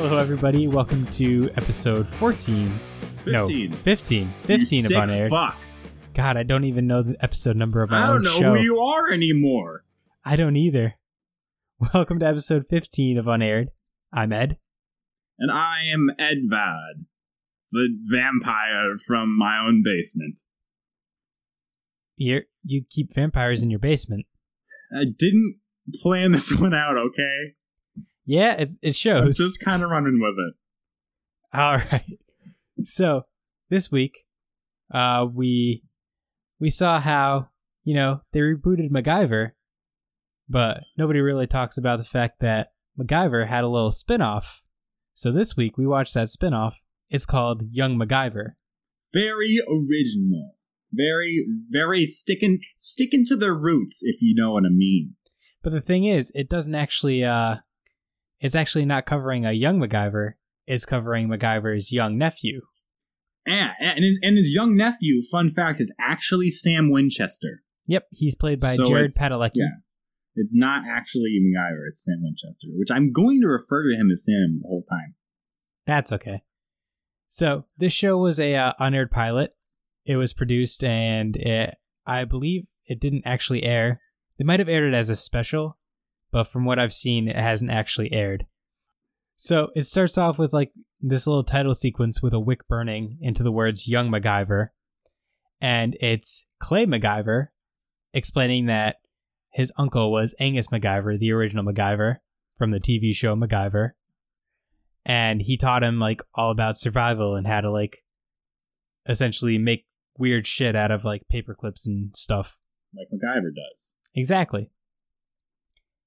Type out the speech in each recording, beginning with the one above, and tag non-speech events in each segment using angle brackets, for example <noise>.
Hello, everybody. Welcome to episode 14. No, 15. 15. 15 you of sick Unaired. Fuck. God, I don't even know the episode number of my I don't know show. who you are anymore. I don't either. <laughs> Welcome to episode 15 of Unaired. I'm Ed. And I am Edvad, the vampire from my own basement. You're, you keep vampires in your basement. I didn't plan this <laughs> one out, okay? Yeah, it, it I'm shows. just kind of running with it. All <laughs> right. So this week, uh, we we saw how you know they rebooted MacGyver, but nobody really talks about the fact that MacGyver had a little spin-off. So this week we watched that spin-off. It's called Young MacGyver. Very original. Very, very sticking, sticking to their roots, if you know what I mean. But the thing is, it doesn't actually. Uh, it's actually not covering a young MacGyver. It's covering MacGyver's young nephew. And, and his and his young nephew, fun fact, is actually Sam Winchester. Yep, he's played by So Jared Padalecki. yeah. It's not actually MacGyver, it's Sam Winchester, which I'm going to refer to him as Sam the whole time. That's okay. So this show was a uh, unaired pilot. It was produced, and it, I believe it didn't actually air. They might have aired it as a special, but from what I've seen, it hasn't actually aired. So it starts off with like this little title sequence with a wick burning into the words "Young MacGyver," and it's Clay MacGyver explaining that his uncle was Angus MacGyver, the original MacGyver from the TV show MacGyver and he taught him like all about survival and how to like essentially make weird shit out of like paper clips and stuff. Like MacGyver does. Exactly.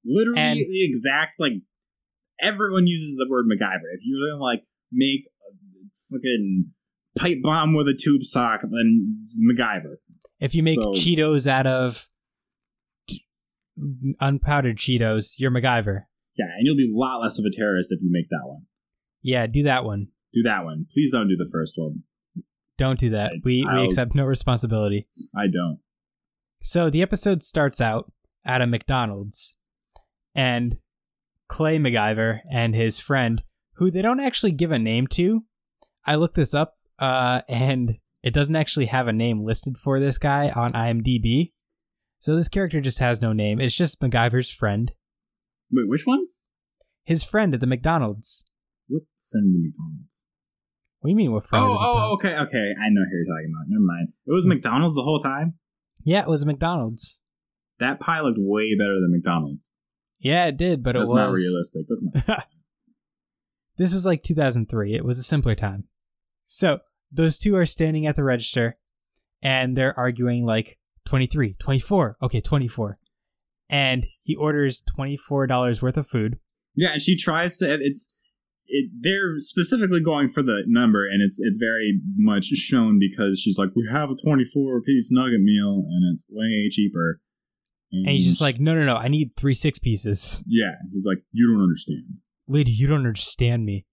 Literally And- the exact like everyone uses the word MacGyver. If you're gonna like make a fucking pipe bomb with a tube sock, then MacGyver. If you make So- Cheetos out of unpowdered Cheetos, you're MacGyver. Yeah, and you'll be a lot less of a terrorist if you make that one. Yeah, do that one. Do that one. Please don't do the first one. Don't do that. I- We we I'll- accept no responsibility. I don't. So the episode starts out at a McDonald's, and Clay MacGyver and his friend, who they don't actually give a name to. I looked this up, uh, and it doesn't actually have a name listed for this guy on IMDb. So this character just has no name. It's just MacGyver's friend. Wait, which one? His friend at the McDonald's. What friend of the McDonald's? What do you mean what friend? Oh, oh, okay, okay. I know who you're talking about. Never mind. It was McDonald's the whole time. Yeah, it was McDonald's. That pie looked way better than McDonald's. Yeah, it did, but That's it was not realistic. That's not. <laughs> this was like 2003. It was a simpler time. So those two are standing at the register and they're arguing like 23, 24. Okay, 24. And he orders $24 worth of food. Yeah, and she tries to. It's it. They're specifically going for the number, and it's it's very much shown because she's like, "We have a twenty-four piece nugget meal, and it's way cheaper." And he's just like, no, no, no, I need three six pieces. "Yeah." He's like, "You don't understand. Lady, you don't understand me.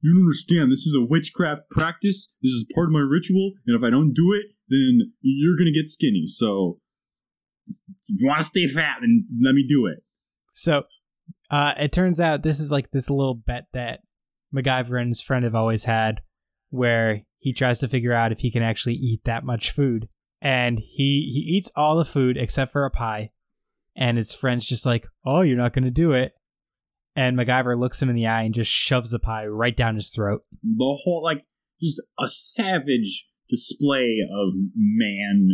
You don't understand. This is a witchcraft practice. This is part of my ritual, and if I don't do it, then you're gonna get skinny. So, if you want to stay fat, then let me do it." So uh, it turns out this is like this little bet that MacGyver and his friend have always had, where he tries to figure out if he can actually eat that much food, and he he eats all the food except for a pie, and his friend's just like, "Oh, you're not gonna do it," and MacGyver looks him in the eye and just shoves the pie right down his throat. the whole like just a savage display of man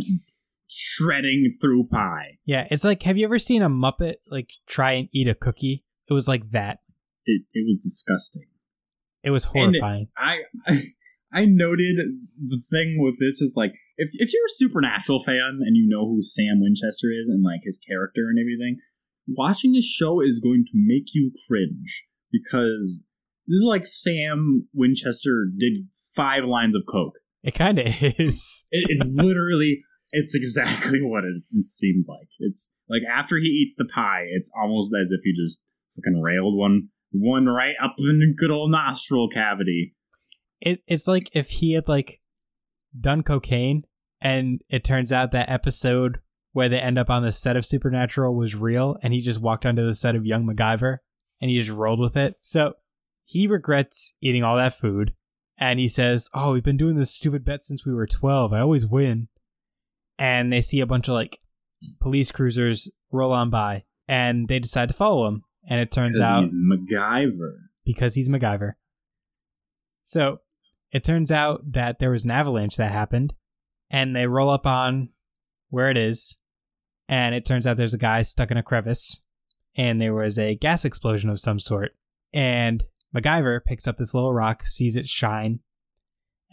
shredding through pie. Yeah, it's like, have you ever seen a Muppet like try and eat a cookie? It was like that. It it was disgusting. It was And it- horrifying. I <laughs> I noted the thing with this is like if if you're a supernatural fan and you know who Sam Winchester is and like his character and everything, watching this show is going to make you cringe because this is like Sam Winchester did five lines of coke. it kind of is. <laughs> It, it's literally, it's exactly what it, it seems like. It's like after he eats the pie, it's almost as if he just fucking railed one, one right up in the good old nostril cavity. It it's like if he had like done cocaine and it turns out that episode where they end up on the set of Supernatural was real and he just walked onto the set of Young MacGyver and he just rolled with it. So he regrets eating all that food and he says, Oh, we've been doing this stupid bet since we were 12. I always win. And they see a bunch of like police cruisers roll on by and they decide to follow him. And it turns out he's MacGyver. because he's MacGyver. So it turns out that there was an avalanche that happened, and they roll up on where it is, and it turns out there's a guy stuck in a crevice, and there was a gas explosion of some sort. And MacGyver picks up this little rock, sees it shine,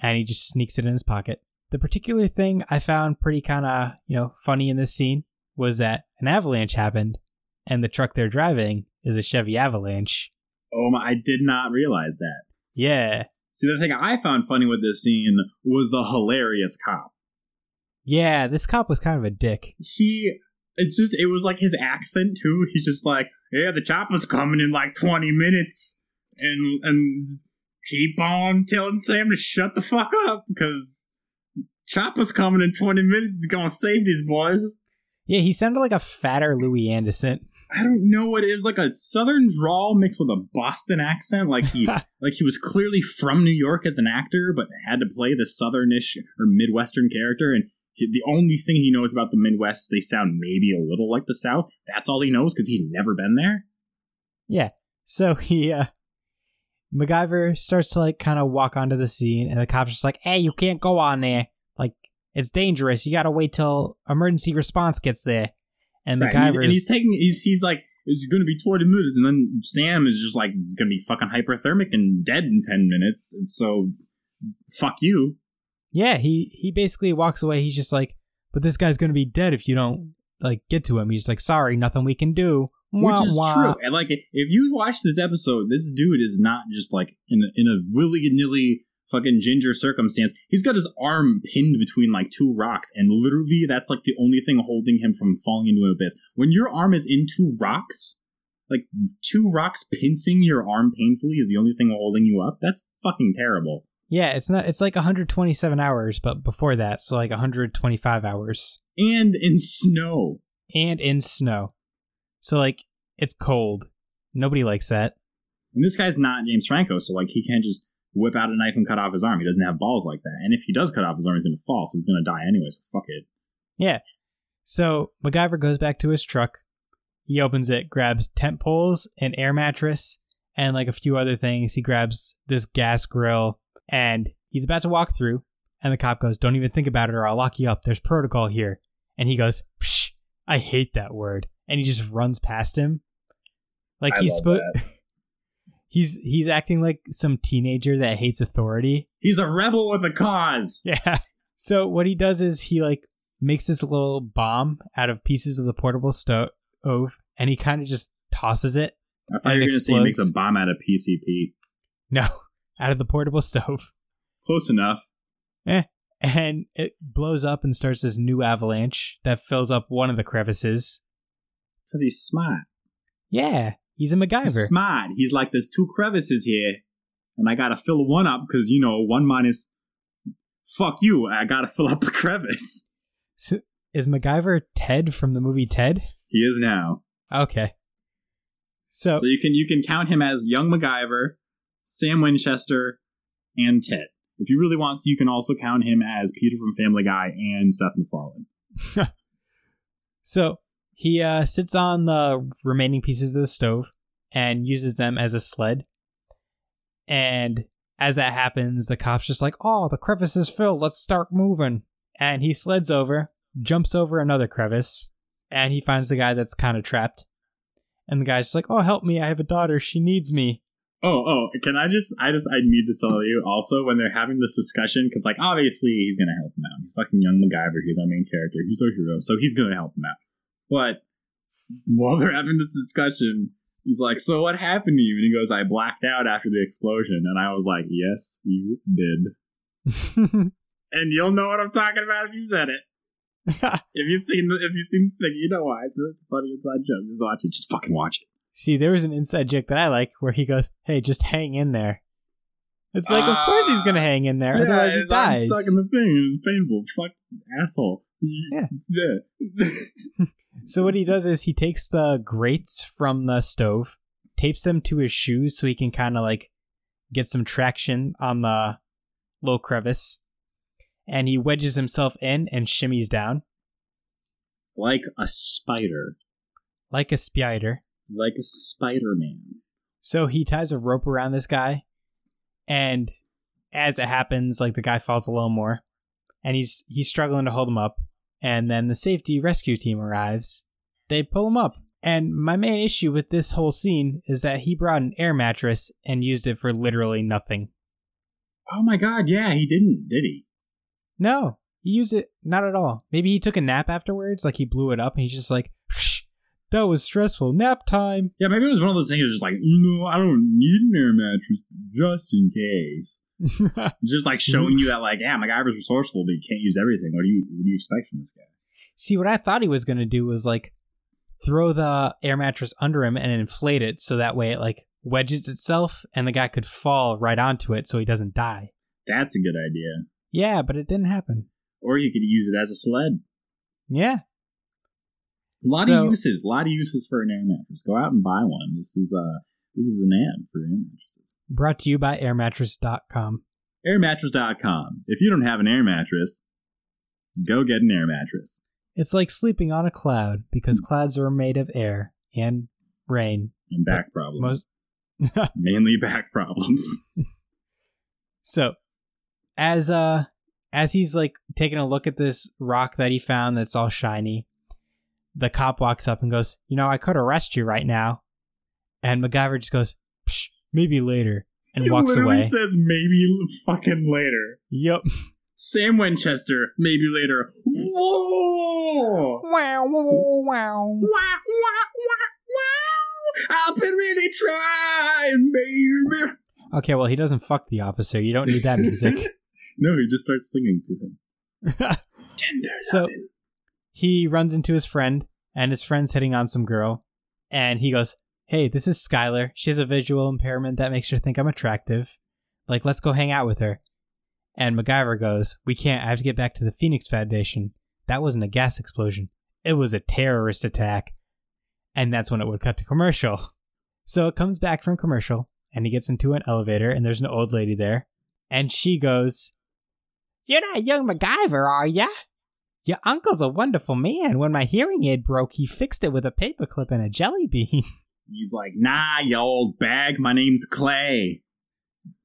and he just sneaks it in his pocket. The particular thing I found pretty kind of, you know, funny in this scene was that an avalanche happened, and the truck they're driving is a Chevy Avalanche. Oh my! I did not realize that. Yeah. See, the thing I found funny with this scene was the hilarious cop. Yeah, this cop was kind of a dick. He, it's just, it was like his accent too. He's just like, yeah, the chopper's coming in like 20 minutes. And, and keep on telling Sam to shut the fuck up because chopper's coming in 20 minutes. He's gonna save these boys. Yeah, he sounded like a fatter Louie Anderson. I don't know what it was like a southern drawl mixed with a Boston accent. Like he <laughs> like he was clearly from New York as an actor, but had to play the southernish or midwestern character. And he, the only thing he knows about the Midwest is they sound maybe a little like the South. That's all he knows because he's never been there. Yeah. So he uh MacGyver starts to like kind of walk onto the scene and the cop's just like, Hey, you can't go on there. Like, it's dangerous. You gotta wait till emergency response gets there. And Right, MacGyver and he's taking he's he's like it's going to be 20 minutes and then Sam is just like it's going to be fucking hyperthermic and dead in 10 minutes. So fuck you. Yeah, he he basically walks away. He's just like, But this guy's gonna be dead if you don't like get to him. He's like, Sorry, nothing we can do. Which Wah, is wah. true. And like, if you watch this episode, this dude is not just like in a, in a willy nilly fucking ginger circumstance. He's got his arm pinned between like two rocks, and literally that's like the only thing holding him from falling into an abyss. When your arm is in two rocks, like two rocks pincing your arm painfully is the only thing holding you up. That's fucking terrible. Yeah, it's not it's like 127 hours, but before that, so like 125 hours. And in snow. And in snow. So like it's cold. Nobody likes that. And this guy's not James Franco, so like he can't just whip out a knife and cut off his arm. He doesn't have balls like that. And if he does cut off his arm, he's gonna fall, so he's gonna die anyway. So fuck it. Yeah. So MacGyver goes back to his truck. He opens it, grabs tent poles, an air mattress, and like a few other things. He grabs this gas grill and he's about to walk through. And the cop goes, Don't even think about it or I'll lock you up. There's protocol here. And he goes, Psh, I hate that word. And he just runs past him. Like I he's supposed. <laughs> he's he's acting like some teenager that hates authority. He's a rebel with a cause. <laughs> Yeah. So what he does is he like makes this little bomb out of pieces of the portable stove and he kind of just tosses it. I thought you were gonna say he makes a bomb out of PCP. No, <laughs> out of the portable stove. Close enough. Eh. And it blows up and starts this new avalanche that fills up one of the crevices. Because he's smart. Yeah, he's a He's MacGyver. smart. He's like, there's two crevices here, and I gotta fill one up because you know one minus. Fuck you! I gotta fill up a <laughs> crevice. So, is MacGyver Ted from the movie Ted? He is now. Okay. So, So you can you can count him as young MacGyver, Sam Winchester, and Ted. If you really want to, you can also count him as Peter from Family Guy and Seth MacFarlane. <laughs> So he uh, sits on the remaining pieces of the stove and uses them as a sled. And as that happens, the cop's just like, "Oh, the crevice is filled. Let's start moving." And he sleds over, jumps over another crevice, and he finds the guy that's kind of trapped. And the guy's like, "Oh, help me! I have a daughter. She needs me." Oh, oh, can I just, I just, I need to tell you also when they're having this discussion, because, like, obviously he's going to help him out. He's fucking young MacGyver. He's our main character. He's our hero. So he's going to help him out. But while they're having this discussion, he's like, So what happened to you? And he goes, I blacked out after the explosion. And I was like, Yes, you did. <laughs> And you'll know what I'm talking about if you said it. <laughs> If you've seen the, if you've seen the thing, you know why. It's, it's a funny inside joke. Just watch it. Just fucking watch it. See, there was an inside joke that I like where he goes, "Hey, just hang in there." It's like, of course he's gonna Ah. hang in there, otherwise he dies. stuck in the thing. It's painful. Fuck asshole. Yeah. Yeah. <laughs> So what he does is he takes the grates from the stove, tapes them to his shoes so he can kind of like get some traction on the little crevice, and he wedges himself in and shimmies down Like a spider. like a spider. Like a Spider Man. So he ties a rope around this guy, and as it happens, like the guy falls a little more, and he's he's struggling to hold him up. And then the safety rescue team arrives. They pull him up. And my main issue with this whole scene is that he brought an air mattress and used it for literally nothing. Oh my god, yeah, he didn't, did he? No, he used it not at all. Maybe he took a nap afterwards, like he blew it up, and he's just like, "That was stressful. Nap time." Yeah, maybe it was one of those things just like, you know, I don't need an air mattress just in case. <laughs> Just like showing you that like, yeah, MacGyver's resourceful, but you can't use everything. What do you what do you expect from this guy? See, what I thought he was gonna do was like throw the air mattress under him and inflate it so that way it like wedges itself and the guy could fall right onto it so he doesn't die. That's a good idea. Yeah, but it didn't happen. Or you could use it as a sled. Yeah. A lot So- of uses. A lot of uses for an air mattress. Go out and buy one. This is uh this is an ad for air mattresses. Brought to you by airmattress.com. Airmattress.com. If you don't have an air mattress, go get an air mattress. It's like sleeping on a cloud because clouds are made of air and rain. And back problems. Most <laughs> Mainly back problems. <laughs> So, as uh as he's like taking a look at this rock that he found that's all shiny, the cop walks up and goes, "You know, I could arrest you right now." And MacGyver just goes, Psh, "Maybe later," and He walks literally away. says maybe fucking later. Yep. Sam Winchester, maybe later. Whoa! Wow! Wow! Wow! Wah, wah, wah, wah. I've been really trying, baby. Okay, well, he doesn't fuck the officer. You don't need that music. <laughs> no, he just starts singing to him. <laughs> Tender So- loving. He runs into his friend, and his friend's hitting on some girl, and he goes, "Hey, this is Skylar. She has a visual impairment that makes her think I'm attractive. Like, let's go hang out with her." And MacGyver goes, "We can't. I have to get back to the Phoenix Foundation. That wasn't a gas explosion. It was a terrorist attack." And that's when it would cut to commercial. <laughs> So it comes back from commercial, and he gets into an elevator, and there's an old lady there, and she goes, "You're not young MacGyver, are ya?" Your uncle's a wonderful man. When my hearing aid broke, he fixed it with a paperclip and a jelly bean. <laughs> He's like, nah, you old bag. My name's Clay.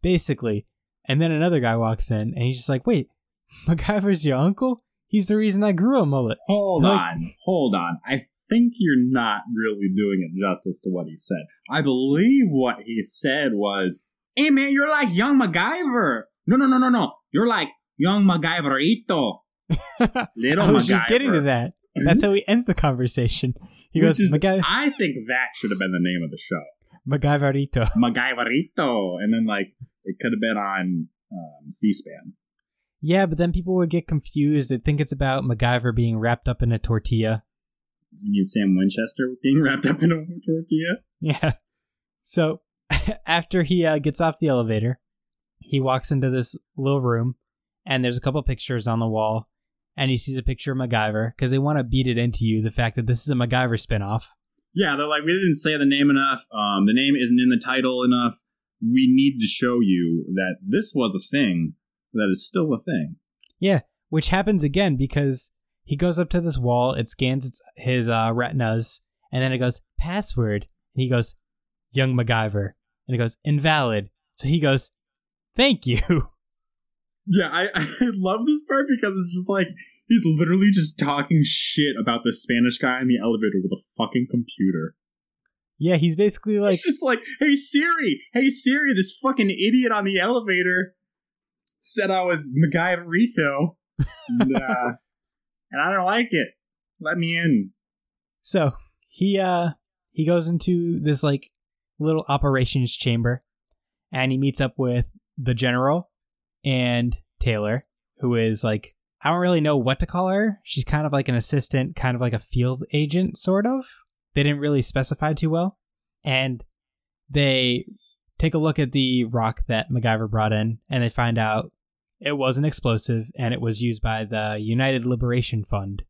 Basically. And then another guy walks in and he's just like, wait, <laughs> MacGyver's your uncle? He's the reason I grew a mullet. Hold Like- on, hold on. I think you're not really doing it justice to what he said. I believe what he said was, "Hey man, you're like young MacGyver." No, no, no, no, no. You're like young MacGyverito. Little <laughs> I was MacGyver. just getting to that. That's how he ends the conversation. He Which goes, is, MacGy- I think that should have been the name of the show, MacGyverito. <laughs> MacGyverito, and then like it could have been on um, C-SPAN. Yeah, but then people would get confused. They'd think it's about MacGyver being wrapped up in a tortilla. You mean Sam Winchester being wrapped up in a tortilla? Yeah. So <laughs> after he uh, gets off the elevator, he walks into this little room, and there's a couple pictures on the wall, and he sees a picture of MacGyver because they want to beat it into you the fact that this is a MacGyver spinoff. Yeah, they're like, we didn't say the name enough. Um, the name isn't in the title enough. We need to show you that this was a thing that is still a thing. Yeah, which happens again because he goes up to this wall, it scans its, his uh, retinas, and then it goes password, and he goes young MacGyver, and it goes invalid. So he goes, "Thank you." <laughs> Yeah, I, <laughs> I love this part because it's just like he's literally just talking shit about the Spanish guy in the elevator with a fucking computer. yeah, he's basically like, it's just like, hey Siri, hey Siri, this fucking idiot on the elevator said I was MacGyverito. <laughs> and, uh, and I don't like it. Let me in. so he uh he goes into this like little operations chamber, and he meets up with the general and Taylor, who is like I don't really know what to call her. She's kind of like an assistant, kind of like a field agent, sort of. They didn't really specify too well. And they take a look at the rock that MacGyver brought in, and they find out it was an explosive and it was used by the United Liberation Fund.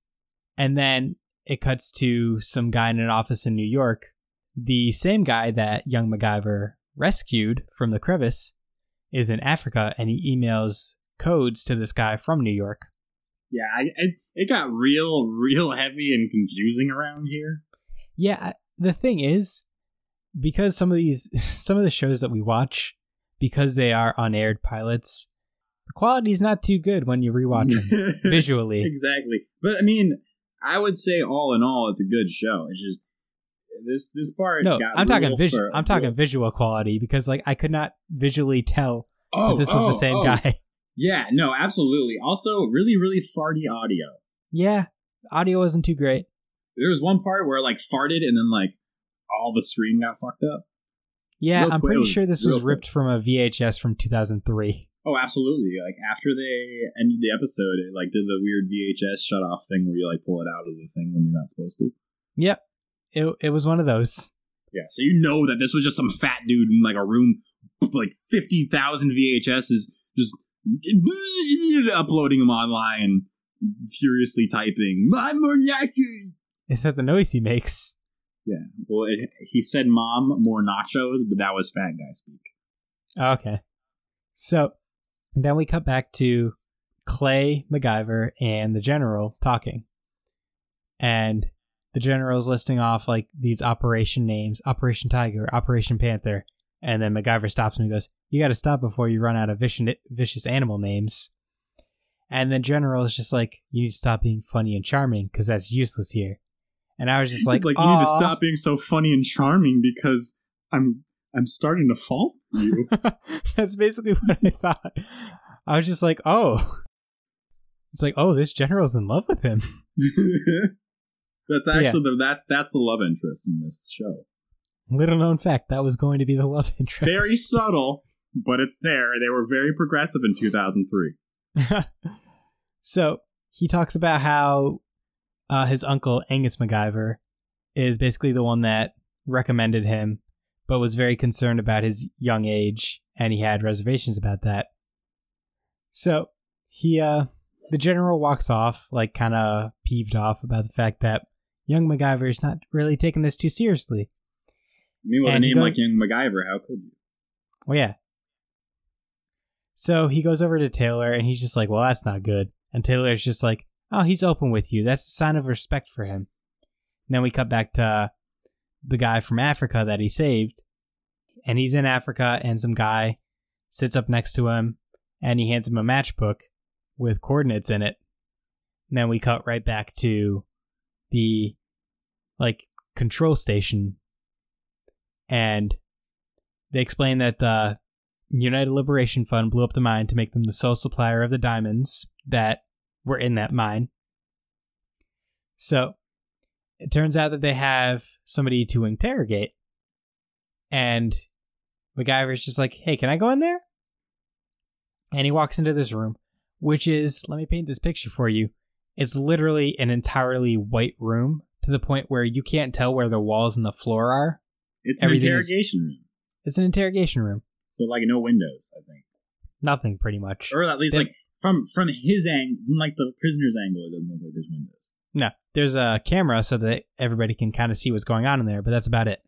And then it cuts to some guy in an office in New York, the same guy that young MacGyver rescued from the crevice, is in Africa and he emails codes to this guy from New York. Yeah, I, I, it got real, real heavy and confusing around here. Yeah, the thing is, because some of these, <laughs> some of the shows that we watch, because they are unaired pilots, the quality is not too good when you rewatch them <laughs> visually. Exactly, but I mean, I would say all in all, it's a good show. It's just this this part. No, got I'm talking visual. I'm talking visual quality because like I could not visually tell Oh, that this was oh, the same oh. guy. <laughs> Yeah, no, absolutely. Also, really, really farty audio. yeah, audio wasn't too great. There was one part where it, like farted and then like all the screen got fucked up. Yeah, Real I'm quick- pretty was sure this was ripped from a VHS from 2003. Oh, absolutely. Like after they ended the episode, it like did the weird VHS shut off thing where you like pull it out of the thing when you're not supposed to. Yep, it it was one of those. Yeah, so you know that this was just some fat dude in like a room, like fifty thousand VHSs, just <laughs> uploading them online, furiously typing "My Moriaki." Is that the noise he makes? Yeah, well, it, he said "Mom, more nachos," but that was fat guy speak. Oh, okay. So then we cut back to Clay, MacGyver, and the general talking. And the general's listing off like these operation names Operation Tiger, Operation Panther. And then MacGyver stops him and goes, You got to stop before you run out of vicious, vicious animal names. And then General is just like, You need to stop being funny and charming because that's useless here. And I was just like, like you need to stop being so funny and charming because I'm I'm starting to fall for you. <laughs> That's basically what I thought. I was just like, oh. It's like, oh, this general's in love with him. <laughs> that's actually the that's that's the love interest in this show. Little known fact, that was going to be the <laughs> love interest. Very subtle, but it's there. They were very progressive in 2003. <laughs> so he talks about how uh, his uncle, Angus MacGyver, is basically the one that recommended him, but was very concerned about his young age, and he had reservations about that. So he, uh, the general walks off, like kind of peeved off about the fact that young MacGyver is not really taking this too seriously. I mean, with a And he name like Young MacGyver, how could you? Well, yeah. So he goes over to Taylor and he's just like, well, that's not good. And Taylor's just like, oh, he's open with you. That's a sign of respect for him. And then we cut back to the guy from Africa that he saved. And he's in Africa and some guy sits up next to him and he hands him a matchbook with coordinates in it. And then we cut right back to the like control station and they explain that the United Liberation Fund blew up the mine to make them the sole supplier of the diamonds that were in that mine. So it turns out that they have somebody to interrogate, and MacGyver's just like, "Hey, can I go in there?" And he walks into this room, which is let me paint this picture for you. It's literally an entirely white room to the point where you can't tell where the walls and the floor are. It's an Everything is- interrogation room, It's an interrogation room. but like no windows, I think, Nothing, pretty much. or at least They- like from from his angle, from like the prisoner's angle, it doesn't look like there's windows. No, there's a camera so that everybody can kind of see what's going on in there, but that's about it.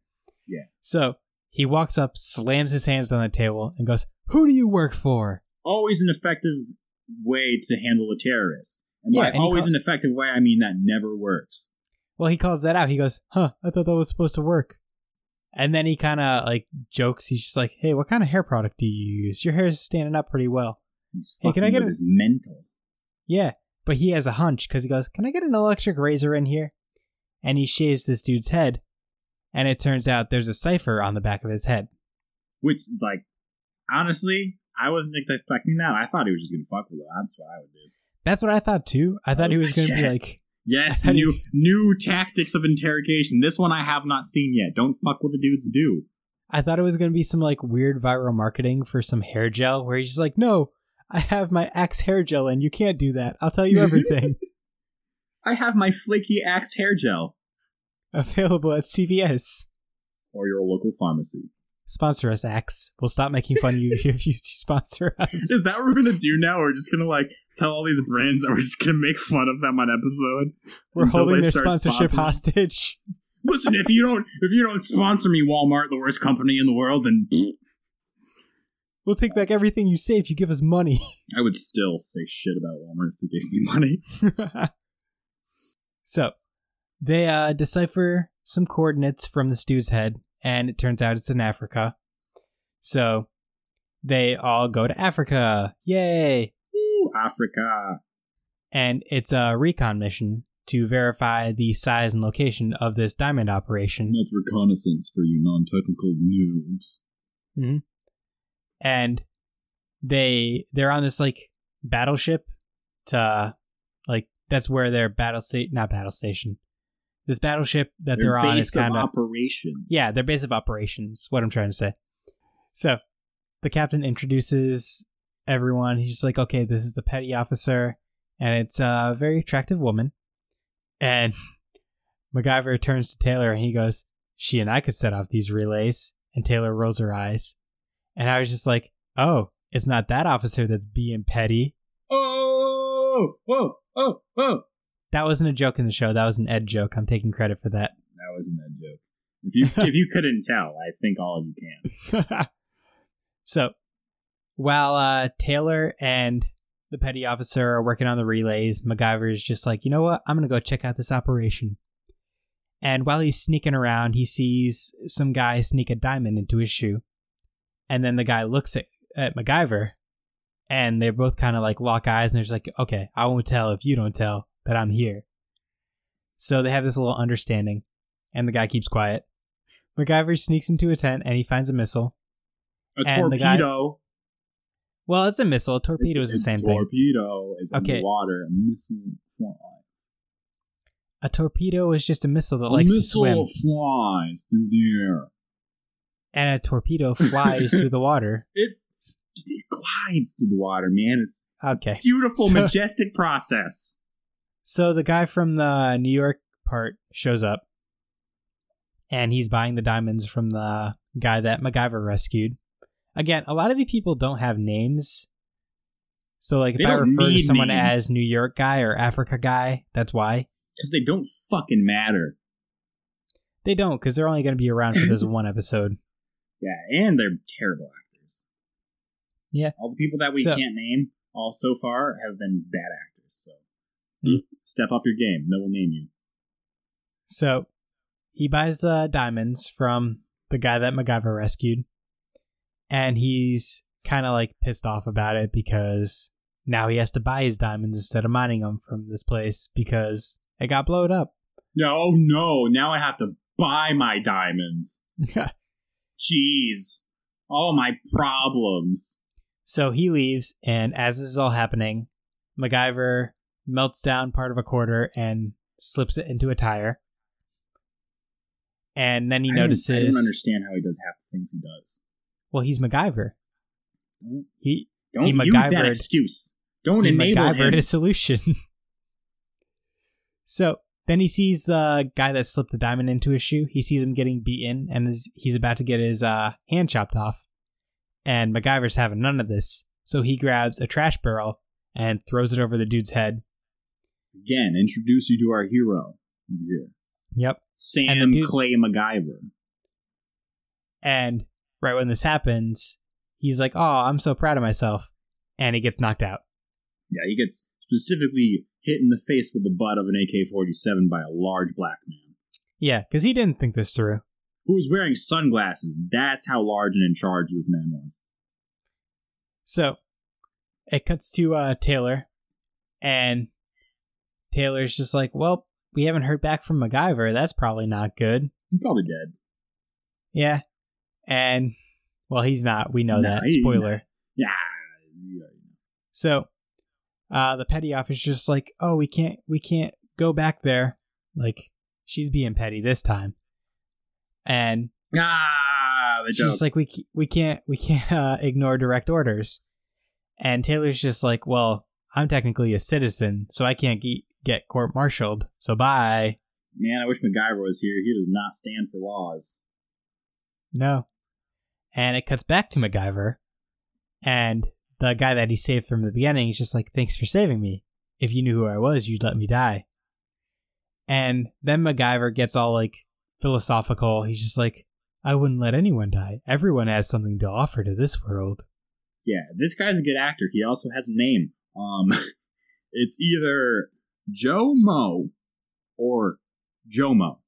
Yeah. So he walks up, slams his hands on the table, and goes, "Who do you work for?" Always an effective way to handle a terrorist, and Yeah, by and always ca- an effective way, I mean that never works. Well, he calls that out. He goes, "Huh? I thought that was supposed to work." And then he kind of like jokes. He's just like, "Hey, what kind of hair product do you use? Your hair is standing up pretty well." He's Hey, can I get a- his mental. Yeah, but he has a hunch because he goes, Can I get an electric razor in here? And he shaves this dude's head, and it turns out there's a cipher on the back of his head. Which is like, honestly, I wasn't expecting that. I thought he was just gonna fuck with it. That's what I would do. That's what I thought too. I thought he was going to be like, yes, he- new new tactics of interrogation. This one I have not seen yet. Don't fuck with the dudes do. I thought it was going to be some like weird viral marketing for some hair gel where he's just like, No, I have my Axe hair gel and you can't do that. I'll tell you <laughs> everything. I have my flaky axe hair gel Available at CVS. or your local pharmacy. Sponsor us, Axe. We'll stop making fun of you <laughs> if you sponsor us. Is that what we're gonna do now? We're just gonna like tell all these brands that we're just gonna make fun of them on episode. We're holding their sponsorship sponsoring. hostage. Listen, if you don't if you don't sponsor me, Walmart, the worst company in the world, then <laughs> We'll take back everything you say if you give us money. <laughs> I would still say shit about Walmart if they gave me money. so they uh, decipher some coordinates from the stew's head, and it turns out it's in Africa. So they all go to Africa. Yay! Woo, Africa. And it's a recon mission to verify the size and location of this diamond operation. That's reconnaissance for you non-technical noobs. Mm-hmm. And they they're on this like battleship to like that's where their battle state not battle station. This battleship that Their they're on is kind of operations. yeah, their base of operations. What I'm trying to say. So, the captain introduces everyone. He's just like, okay, this is the petty officer, and it's a very attractive woman. And <laughs> MacGyver turns to Taylor and he goes, "She and I could set off these relays." And Taylor rolls her eyes, and I was just like, "Oh, it's not that officer that's being petty." Oh, oh, oh, oh. That wasn't a joke in the show. That was an Ed joke. I'm taking credit for that. That wasn't Ed joke. If you if you couldn't tell, I think all of you can. <laughs> so while uh, Taylor and the petty officer are working on the relays, MacGyver is just like, you know what? I'm going to go check out this operation. And while he's sneaking around, he sees some guy sneak a diamond into his shoe. And then the guy looks at, at MacGyver and they're both kind of like lock eyes and they're just like, okay, I won't tell if you don't tell that I'm here. So they have this little understanding and the guy keeps quiet. MacGyver sneaks into a tent and he finds a missile. A the guy- torpedo. Well, it's a missile. A torpedo It's- is the same thing. A torpedo is Okay. underwater. A missile flies. A torpedo is just a missile that a likes to missile swim, flies through the air. and a torpedo <laughs> flies through the water. It it glides through the water, man. It's Okay. beautiful, <laughs> So- majestic process. So the guy from the New York part shows up, and he's buying the diamonds from the guy that MacGyver rescued. Again, a lot of the people don't have names. So, like, if I refer to someone names. as New York guy or Africa guy, that's why Because they don't fucking matter. they don't, because they're only going to be around for this <laughs> one episode. Yeah, and they're terrible actors. Yeah. All the people that we So- can't name, all so far, have been bad actors. Step up your game. No one will name you. So he buys the diamonds from the guy that MacGyver rescued, and he's kind of like pissed off about it because now he has to buy his diamonds instead of mining them from this place because it got blown up. No, oh, no. Now I have to buy my diamonds. <laughs> Jeez. All my problems. so he leaves, and as this is all happening, MacGyver melts down part of a quarter and slips it into a tire. And then he I don't- notices. I don't understand how he does half the things he does. Well, he's MacGyver. Don't, He don't He use that excuse. Don't he enable MacGyvered him. a solution. <laughs> so then he sees the guy that slipped the diamond into his shoe. He sees him getting beaten, and is- he's about to get his uh, hand chopped off. And MacGyver's having none of this, so he grabs a trash barrel and throws it over the dude's head. Again, introduce you to our hero over here. Yep. Sam dude- Clay MacGyver. And right when this happens, he's like, "Oh, I'm so proud of myself," and he gets knocked out. Yeah, he gets specifically hit in the face with the butt of an AK 47 by a large black man Yeah, because he didn't think this through. who was wearing sunglasses. That's how large and in charge this man was. So it cuts to uh, Taylor, and Taylor's just like, "Well, we haven't heard back from MacGyver. That's probably not good." He's probably dead. Yeah, and well, he's not. We know No, that. Spoiler. Yeah. yeah. So uh, the petty officer's just like, "Oh, we can't, we can't go back there." Like she's being petty this time, and Ah, the she's jokes. like, "We we can't, we can't uh, ignore direct orders." And Taylor's just like, "Well, I'm technically a citizen, so I can't ge- get court-martialed. So bye." Man, I wish MacGyver was here. He does not stand for laws. No. And it cuts back to MacGyver, and the guy that he saved from the beginning is just like, "Thanks for saving me. If you knew who I was, you'd let me die." And then MacGyver gets all like philosophical. He's just like, "I wouldn't let anyone die. Everyone has something to offer to this world." Yeah, this guy's a good actor. He also has a name. Um, <laughs> it's either Joe Mo or Jomo.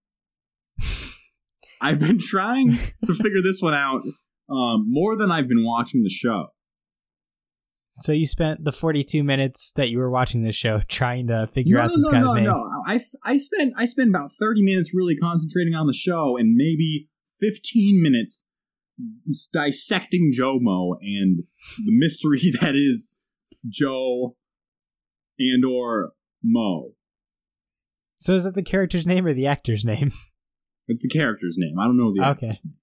I've been trying to <laughs> figure this one out um, more than I've been watching the show. So you spent the 42 minutes that you were watching this show trying to figure no, out no, this no, guy's no, name. no. I, I spent I spent about thirty minutes really concentrating on the show, and maybe fifteen minutes dissecting Jomo and the mystery <laughs> that is Joe and or Mo. So is that the character's name or the actor's name? <laughs> It's the character's name. I don't know the Okay. actor's name.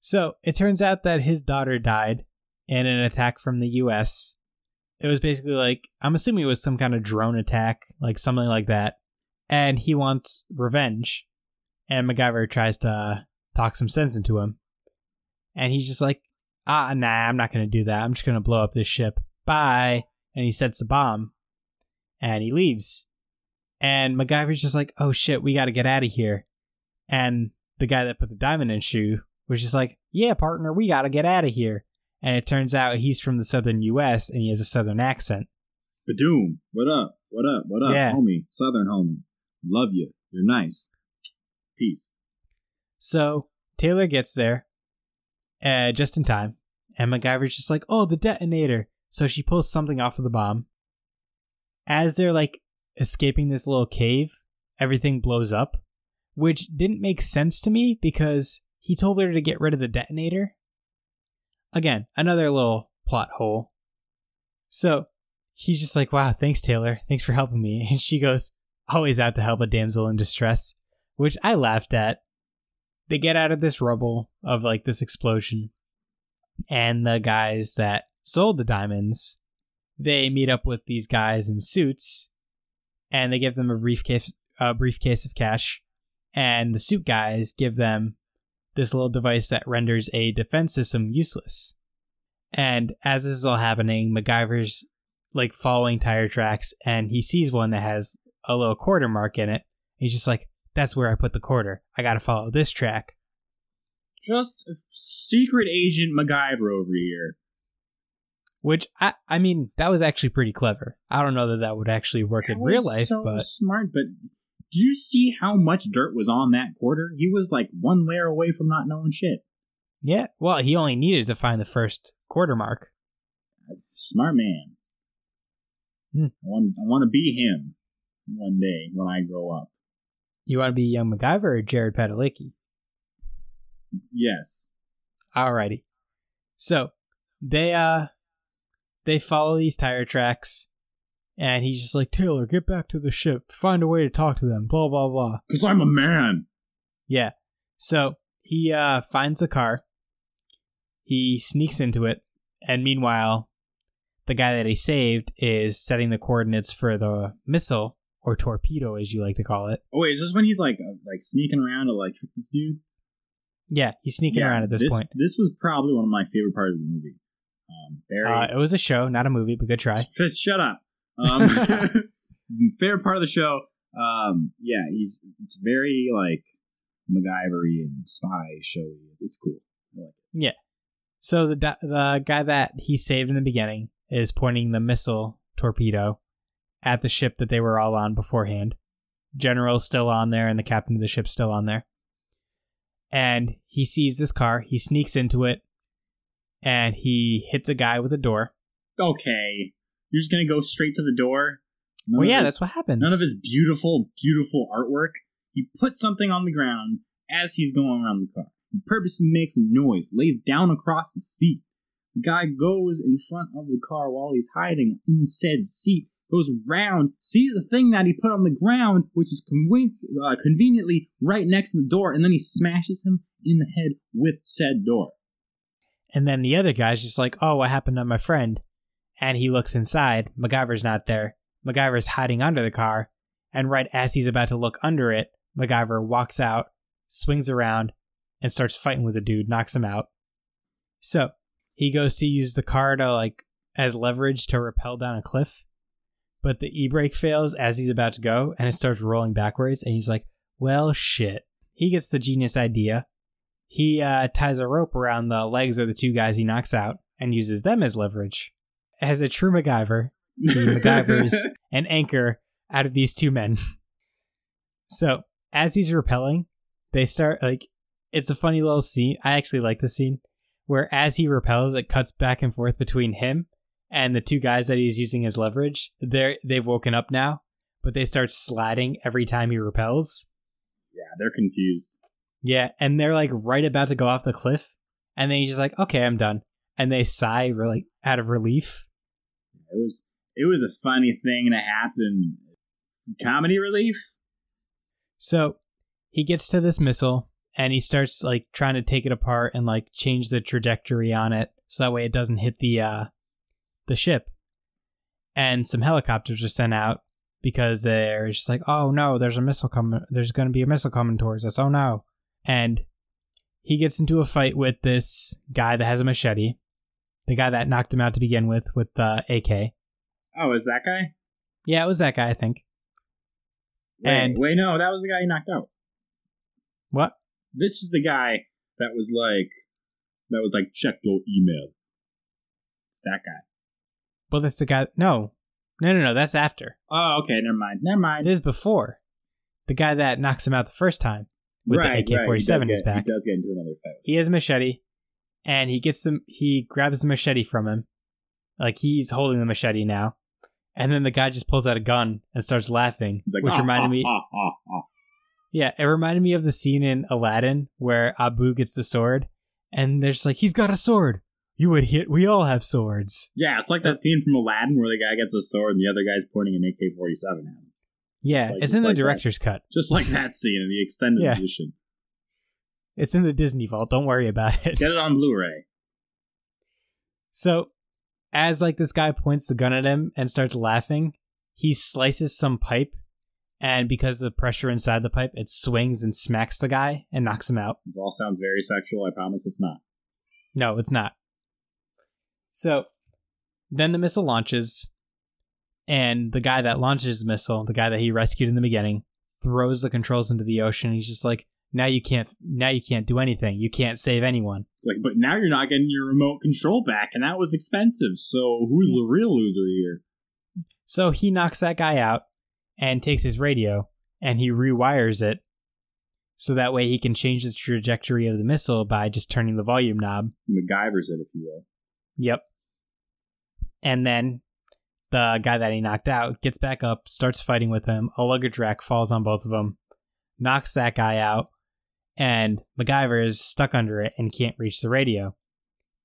So it turns out that his daughter died in an attack from the US. It was basically like, I'm assuming it was some kind of drone attack, like something like that. And he wants revenge. And MacGyver tries to talk some sense into him. And he's just like, ah, nah, I'm not going to do that. I'm just going to blow up this ship. Bye. And he sets the bomb. And he leaves. And MacGyver's just like, oh shit, we got to get out of here. And the guy that put the diamond in shoe was just like, yeah, partner, we got to get out of here. And it turns out he's from the southern US and he has a southern accent. Badoom. What up? What up? What up, Yeah. homie? Southern homie. Love you. You're nice. Peace. So Taylor gets there uh, just in time. And MacGyver's just like, oh, the detonator. So she pulls something off of the bomb. As they're like escaping this little cave, everything blows up, which didn't make sense to me because he told her to get rid of the detonator. Again, another little plot hole. So he's just like, wow, thanks, Taylor. Thanks for helping me. <laughs> And she goes, always out to help a damsel in distress, which I laughed at. They get out of this rubble of like this explosion, and the guys that sold the diamonds, they meet up with these guys in suits, and they give them a briefcase, a briefcase of cash, and the suit guys give them this little device that renders a defense system useless. And as this is all happening, MacGyver's like following tire tracks, and he sees one that has a little quarter mark in it. He's just like, "That's where I put the quarter. I got to follow this track." Just secret agent MacGyver over here. Which I, I mean, that was actually pretty clever. I don't know that that would actually work That in real life, so but smart. But do you see how much dirt was on that quarter? He was like one layer away from not knowing shit. yeah. Well, he only needed to find the first quarter mark. Smart man. Hmm. I want. I want to be him one day when I grow up. You want to be young MacGyver or Jared Padalecki? Yes. Alrighty. So they uh they follow these tire tracks and he's just like, Taylor, get back to the ship. Find a way to talk to them. Blah blah blah. Cause I'm a man. Yeah. So he uh finds the car. He sneaks into it, and meanwhile, the guy that he saved is setting the coordinates for the missile or torpedo, as you like to call it. Oh wait, is this when he's like uh, like sneaking around to like trick this dude? Yeah, he's sneaking around at this, point. This was probably one of my favorite parts of the movie. Um, very. Uh, it was a show, not a movie, but good try. Shut up. Um, <laughs> <laughs> favorite part of the show. Um, yeah, he's it's very like MacGyver-y and spy showy. It's cool. I like it. Yeah. So the the guy that he saved in the beginning is pointing the missile torpedo at the ship that they were all on beforehand. General's still on there, and the captain of the ship's still on there. And he sees this car. He sneaks into it, and he hits a guy with a door. Okay, you're just gonna go straight to the door. None well, yeah, his- that's what happens. None of his beautiful, beautiful artwork. He puts something on the ground as he's going around the car. He purposely makes a noise, lays down across the seat. The guy goes in front of the car while he's hiding in said seat, goes round, sees the thing that he put on the ground, which is conven- uh, conveniently right next to the door, and then he smashes him in the head with said door. And then the other guy's just like, "Oh, what happened to my friend?" And he looks inside. MacGyver's not there. MacGyver's hiding under the car, and right as he's about to look under it, MacGyver walks out, swings around, and starts fighting with the dude, knocks him out. So he goes to use the car to like as leverage to rappel down a cliff, but the e brake fails as he's about to go, and it starts rolling backwards. And he's like, "Well, shit." He gets the genius idea he uh, ties a rope around the legs of the two guys he knocks out, and uses them as leverage. As a true MacGyver, he <laughs> MacGyvers an anchor out of these two men. <laughs> So as he's repelling, they start like it's a funny little scene. I actually like the scene where as he repels, it cuts back and forth between him and the two guys that he's using as leverage. They're they've woken up now, but they start sliding every time he repels. Yeah, they're confused. Yeah, and they're like right about to go off the cliff, and then he's just like, "Okay, I'm done," and they sigh really out of relief. It was it was a funny thing to happen. Comedy relief. So he gets to this missile and he starts like trying to take it apart and like change the trajectory on it so that way it doesn't hit the uh the ship. And some helicopters are sent out because they're just like, "Oh no, there's a missile coming. There's going to be a missile coming towards us. Oh no." And he gets into a fight with this guy that has a machete. The guy that knocked him out to begin with with the AK. Oh, is that guy? Yeah, it was that guy, I think. Wait, And- wait, no, that was the guy he knocked out. What? This is the guy that was like, that was like, check your email. It's that guy. Well, that's the guy. No, no, no, no. That's after. Oh, okay, never mind, never mind. This is before. The guy that knocks him out the first time with right, the AK forty seven He does get- back. He does get into another fight. He has a machete, and he gets them. He grabs the machete from him, like he's holding the machete now. And then the guy just pulls out a gun and starts laughing, He's like, which ah, reminded ah, me. ah, ah, ah. Yeah, it reminded me of the scene in Aladdin where Abu gets the sword, and there's like, he's got a sword. You would hit. We all have swords. Yeah, it's like that scene from Aladdin where the guy gets a sword and the other guy's pointing an AK forty seven at him. Yeah, It's like- it's in the like that. director's cut. Just like that scene in the extended Yeah. edition. It's in the Disney vault. Don't worry about it. Get it on Blu-ray. So, as like this guy points the gun at him and starts laughing, he slices some pipe, and because of the pressure inside the pipe, it swings and smacks the guy and knocks him out. This all sounds very sexual. I promise it's not. No, it's not. So, then the missile launches, and the guy that launches the missile, the guy that he rescued in the beginning, throws the controls into the ocean. He's just like, "Now you can't. Now you can't do anything. You can't save anyone." It's like, but now you're not getting your remote control back, and that was expensive. So who's the real loser here? So he knocks that guy out and takes his radio and he rewires it so that way he can change the trajectory of the missile by just turning the volume knob. MacGyver's it, if you will. Yep. And then the guy that he knocked out gets back up, starts fighting with him. A luggage rack falls on both of them, knocks that guy out, and MacGyver is stuck under it and can't reach the radio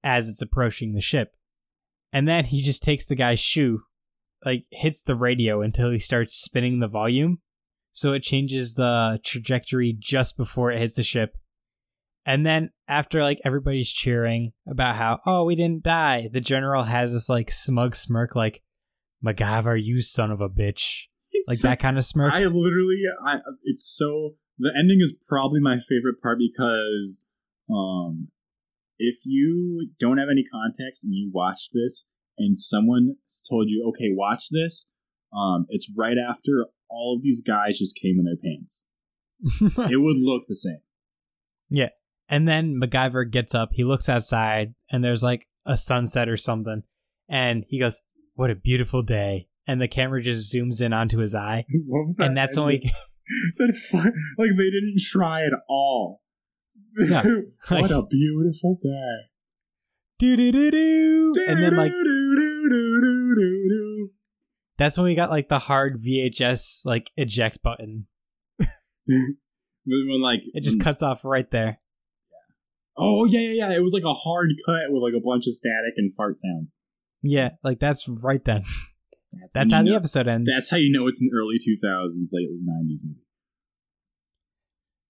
as it's approaching the ship. And then he just takes the guy's shoe, like hits the radio until he starts spinning the volume. So it changes the trajectory just before it hits the ship. And then after like everybody's cheering about how, oh, we didn't die, the general has this like smug smirk like, MacGyver, you son of a bitch. It's Like so- that kind of smirk. I literally, I it's so the ending is probably my favorite part because, um, if you don't have any context and you watch this and someone told you, okay, watch this, um, it's right after all of these guys just came in their pants. <laughs> it would look the same. Yeah. And then MacGyver gets up, he looks outside, and there's like a sunset or something. And he goes, What a beautiful day. And the camera just zooms in onto his eye. <laughs> That And that's we <laughs> that fu- like they didn't try at all. Yeah. <laughs> what Like- a beautiful day. do do do do. And then like that's when we got like the hard VHS like eject button. when, like It just mm. cuts off right there. Oh yeah, yeah, yeah. It was like a hard cut with like a bunch of static and fart sound. Yeah, like that's right then. That's, That's how you the episode ends. That's how you know it's an early two thousands, late nineties movie.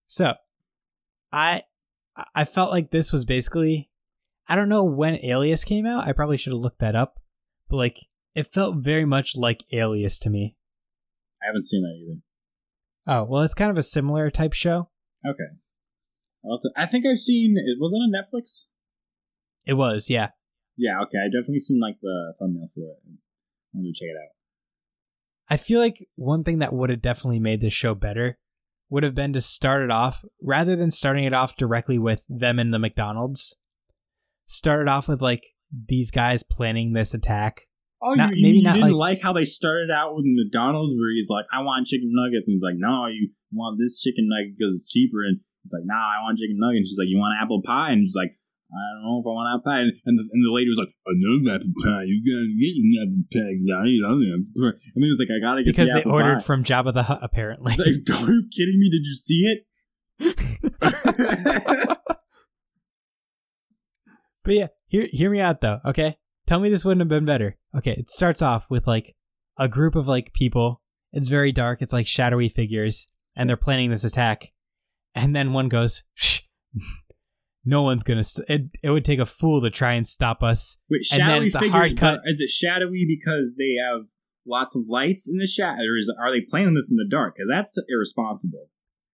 So, I I felt like this was basically I don't know when Alias came out. I probably should have looked that up. But like it felt very much like Alias to me. I haven't seen that either. Oh, well it's kind of a similar type show. Okay. I'll have to- I think I've seen it. Was it on Netflix? It was, yeah. Yeah. Okay. I've definitely seen like the thumbnail for it. I wanted to check it out. I feel like one thing that would have definitely made this show better would have been to start it off rather than starting it off directly with them in the McDonald's. Start it off with like these guys planning this attack. Oh, Not- you, maybe you not didn't like- like, how they started out with McDonald's, where he's like, "I want chicken nuggets," and he's like, "No, you want this chicken nugget because it's cheaper." And he's like, "Nah, I want chicken nuggets." And she's like, "You want apple pie?" And she's like, "I don't know if I want apple pie." And, and, the, and the lady was like, "I know apple pie. You gotta get an apple pie. I eat other apple pie." And then he was like, "I gotta get Because the they apple ordered pie." from Jabba the Hutt, apparently. Like, <laughs> are you kidding me? Did you see it? <laughs> But yeah, hear hear me out though, okay? Tell me this wouldn't have been better. Okay, it starts off with like a group of like people. It's very dark. It's like shadowy figures, and they're planning this attack. And then one goes, Shh, "No one's gonna. St- it it would take a fool to try and stop us." Wait, And then shadowy figures. hard cut. but Is it shadowy because they have lots of lights in the shadow, or is are they playing this in the dark? Because that's irresponsible.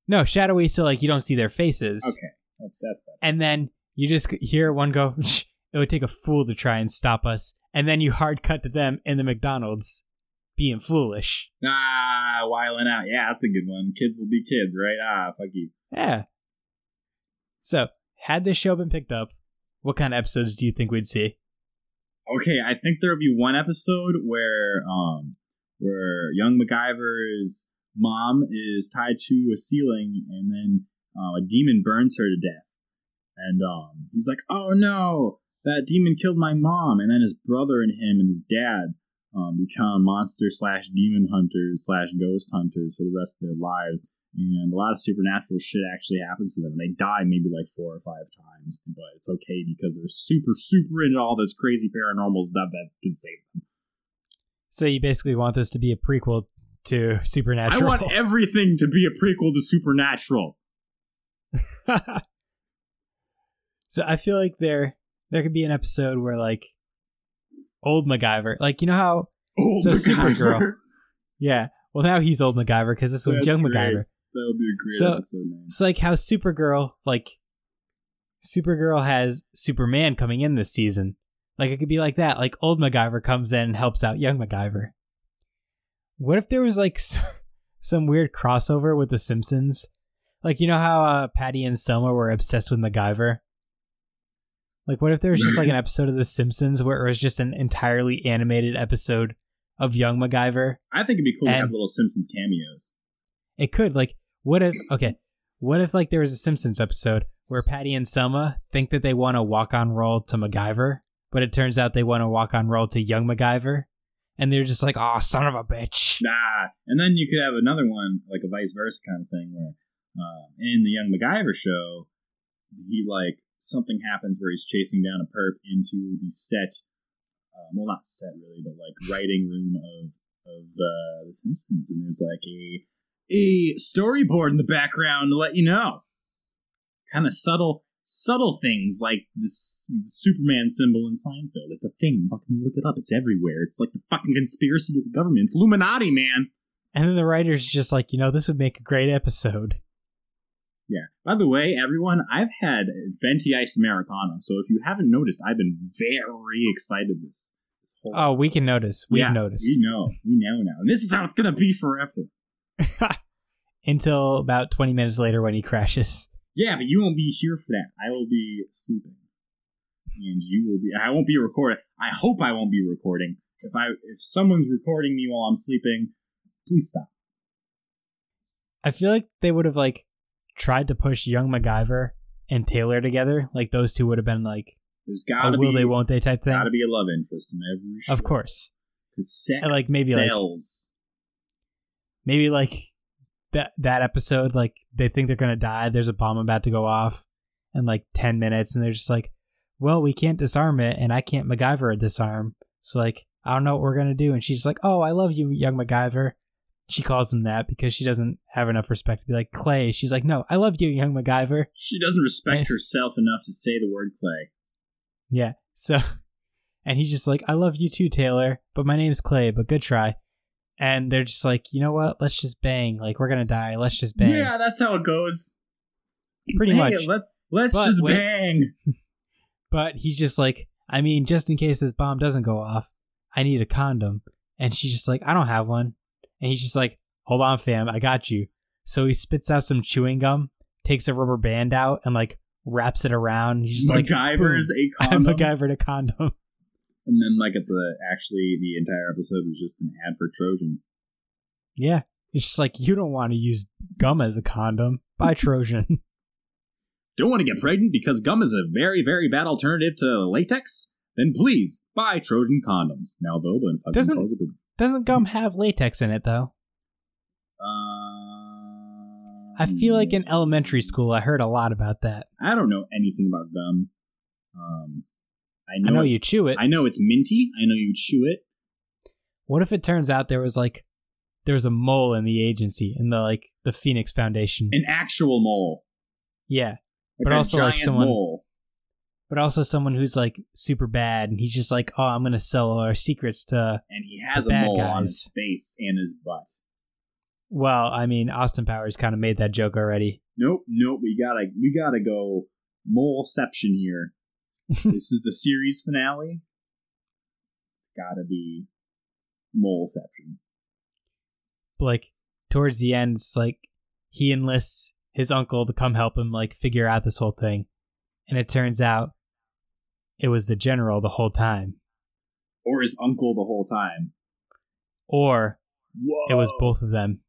No, shadowy, so like you don't see their faces. Okay, that's that's better. And then you just hear one go, <laughs> "Shh, "It would take a fool to try and stop us." And then you hard cut to them in the McDonald's being foolish. Ah, wiling out. Yeah, that's a good one. Kids will be kids, right? Ah, fuck you. Yeah. So, had this show been picked up, what kind of episodes do you think we'd see? Okay, I think there'll be one episode where um where young MacGyver's mom is tied to a ceiling and then uh, a demon burns her to death. And um he's like, "Oh no, that demon killed my mom." And then his brother and him and his dad um, become monster slash demon hunters slash ghost hunters for the rest of their lives. And a lot of supernatural shit actually happens to them. And they die maybe like four or five times, but it's okay because they're super, super into all this crazy paranormal stuff that can save them. So, you basically want this to be a prequel to Supernatural. I want <laughs> everything to be a prequel to Supernatural. so, I feel like there there could be an episode where, like, old MacGyver, like, you know how, Old So MacGyver. Supergirl. <laughs> yeah, well, now he's old MacGyver because this That's young great. MacGyver. That would be a great So- episode, man. It's like how Supergirl, like Supergirl has Superman coming in this season. Like it could be like that. Like old MacGyver comes in and helps out young MacGyver. What if there was like <laughs> some weird crossover with The Simpsons? Like you know how uh, Patty and Selma were obsessed with MacGyver. Like what if there was just like an <laughs> episode of The Simpsons where it was just an entirely animated episode of young MacGyver? I think it'd be cool to have little Simpsons cameos. It could like what if okay, what if like there was a Simpsons episode where Patty and Selma think that they want to walk on roll to MacGyver, but it turns out they want to walk on roll to young MacGyver, and they're just like, "Oh, son of a bitch." Nah. And then you could have another one, like a vice versa kind of thing, where uh, in the Young MacGyver show, he like something happens where he's chasing down a perp into the set, uh, well, not set really, but like writing room of of uh, The Simpsons, and there's like a a storyboard in the background to let you know, kind of subtle. Subtle things like this the Superman symbol in Seinfeld. It's a thing. Fucking look it up. It's everywhere. It's like the fucking conspiracy of the government. It's Illuminati, man. And then the writer's just like, you know, this would make a great episode. Yeah. By the way, everyone, I've had Venti Ice Americano, so if you haven't noticed, I've been very excited this. Oh, we can notice. We've Yeah, noticed We know. We know now. And this is how it's gonna be forever. <laughs> until about twenty minutes later when he crashes. Yeah, but you won't be here for that. I will be sleeping, and you will be. I won't be recording. I hope I won't be recording. If I if someone's recording me while I'm sleeping, please stop. I feel like they would have like tried to push young MacGyver and Taylor together. Like those two would have been like There's a gotta will be they won't they type thing. gotta be a love interest in every show. Of course. because sex And, like, maybe, like- sells. Maybe like that that episode like they think they're gonna die there's a bomb about to go off in like 10 minutes and they're just like well we can't disarm it and i can't macgyver a disarm. So like i don't know what we're gonna do and she's like oh i love you young macgyver. She calls him that because she doesn't have enough respect to be like clay. She's like no i love you young macgyver. She doesn't respect And- herself enough to say the word clay. yeah so and he's just like i love you too taylor but my name's clay but good try and they're just like you know what let's just bang like we're gonna die let's just bang Yeah, that's how it goes. pretty Hey, much Let's let's But just wait- bang. <laughs> But he's just like, I mean, just in case this bomb doesn't go off, I need a condom. And she's just like, I don't have one. And he's just like, hold on, fam, I got you. So he spits out some chewing gum, takes a rubber band out, and like wraps it around. He's just like, MacGyver's boom, a <laughs> I condom. MacGyvered a condom. And then like it's a actually the entire episode was just an ad for Trojan. Yeah. It's just like you don't want to use gum as a condom. Buy <laughs> Trojan. Don't want to get pregnant because gum is a very, very bad alternative to latex? Then please buy Trojan condoms. Now available in fucking Doesn't- Trojan. Doesn't gum have latex in it though? Uh, I feel like in elementary school I heard a lot about that. I don't know anything about gum. Um, I know, I know it- you chew it. I know it's minty. I know you chew it. What if it turns out there was like there was a mole in the agency in the like the Phoenix Foundation? An actual mole, yeah. like But also, like, someone- mole. But also someone who's like super bad and he's just like, Oh, I'm gonna sell all our secrets to and he has a mole on his face and his butt. well, I mean, Austin Powers kinda made that joke already. Nope, nope. We gotta, we gotta go moleception here. This is the series finale. It's gotta be moleception. But, like towards the end, it's like he enlists his uncle to come help him like figure out this whole thing. And it turns out it was the general the whole time. Or his uncle the whole time. Or Whoa! it was both of them.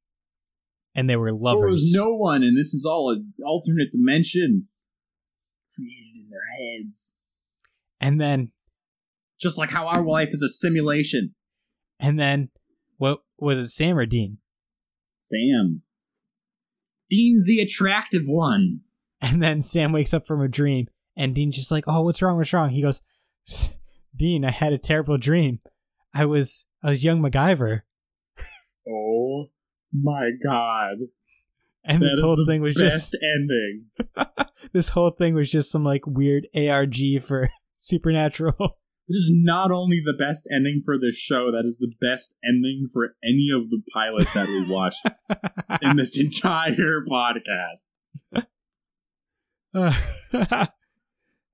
And they were There lovers. was no one, and this is all an alternate dimension created in their heads. And then Just like how our life is a simulation. and then what was it Sam or Dean? Sam. Dean's the attractive one. And then Sam wakes up from a dream, and Dean's just like, "Oh, what's wrong? What's wrong?" He goes, <laughs> "Dean, I had a terrible dream. I was I was young MacGyver, <laughs> Oh my god. and That this whole thing was best ending. <laughs> this whole thing was just some like weird ARG for Supernatural." <laughs> This is not only the best ending for this show, that is the best ending for any of the pilots that we watched <laughs> in this entire podcast. Uh, <laughs> all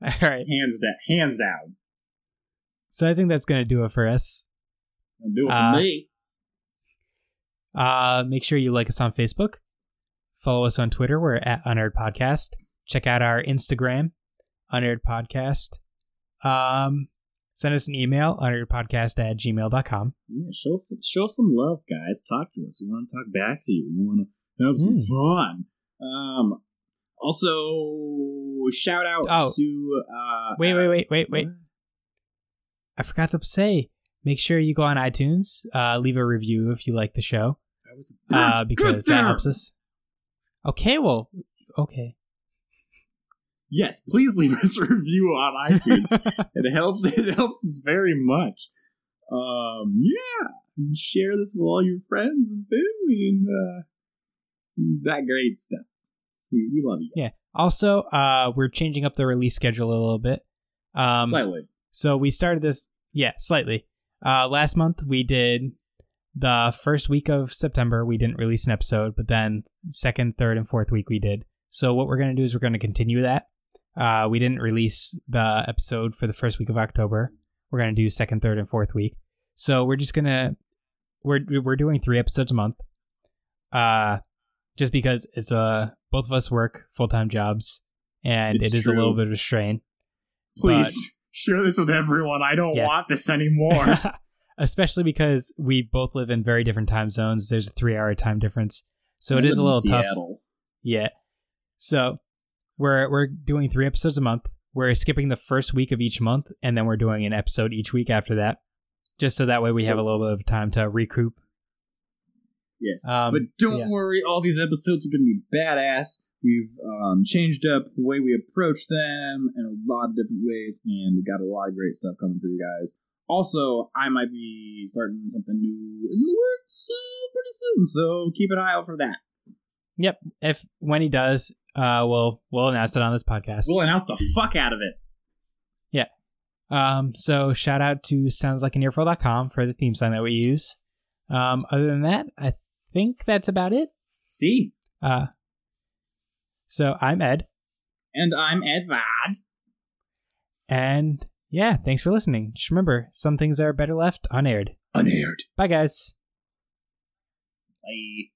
right, Hands down. Hands down. so I think that's gonna do it for us. Don't do it for Uh, me. Uh, make sure you like us on Facebook. Follow us on Twitter. We're at Unaired Podcast. Check out our Instagram, Unaired Podcast. Um, send us an email, Unaired Podcast at gmail.com. Yeah, show some show some love, guys. Talk to us. We want to talk back to you. We want to have some Mm. fun. Um, also shout out Oh. to uh, Wait, wait, wait, wait, wait. I forgot to say, make sure you go on iTunes, uh, leave a review if you like the show, That was uh, good, because that helps us. Okay, well, okay. Yes, please leave us a review on iTunes. <laughs> it helps. It helps us very much. Um, yeah, and share this with all your friends and family and uh, that great stuff. We, we love you. Yeah. Also, uh, we're changing up the release schedule a little bit. Um, Slightly. So we started this, yeah, slightly. Uh, last month we did the first week of September. We didn't release an episode, but then second, third, and fourth week we did. So what we're gonna do is we're gonna continue that. Uh, we didn't release the episode for the first week of October. We're gonna do second, third, and fourth week. So we're just gonna we're we're doing three episodes a month. Uh, just because it's a both of us work full time jobs, and It's it is a little bit of a strain. Please <laughs> share this with everyone. I don't Yeah. want this anymore. <laughs> Especially because we both live in very different time zones. There's a three hour time difference. So I it is a little tough. Yeah. So we're we're doing three episodes a month. We're skipping the first week of each month and then we're doing an episode each week after that. Just so that way we have a little bit of time to recoup. Yes, Um, but don't yeah. worry. All these episodes are going to be badass. We've um, changed up the way we approach them in a lot of different ways, and we've got a lot of great stuff coming for you guys. Also, I might be starting something new in the works uh, pretty soon, so keep an eye out for that. Yep. If when he does, uh we'll we'll announce it on this podcast. We'll announce the fuck out of it. Yeah. Um, so shout out to soundslikeanearful.com for the theme song that we use. Um, other than that, I think that's about it. See, Uh, so I'm Ed, and I'm Ed Edvard. and yeah, thanks for listening. Just remember, some things are better left unaired. Unaired. Bye, guys. Bye.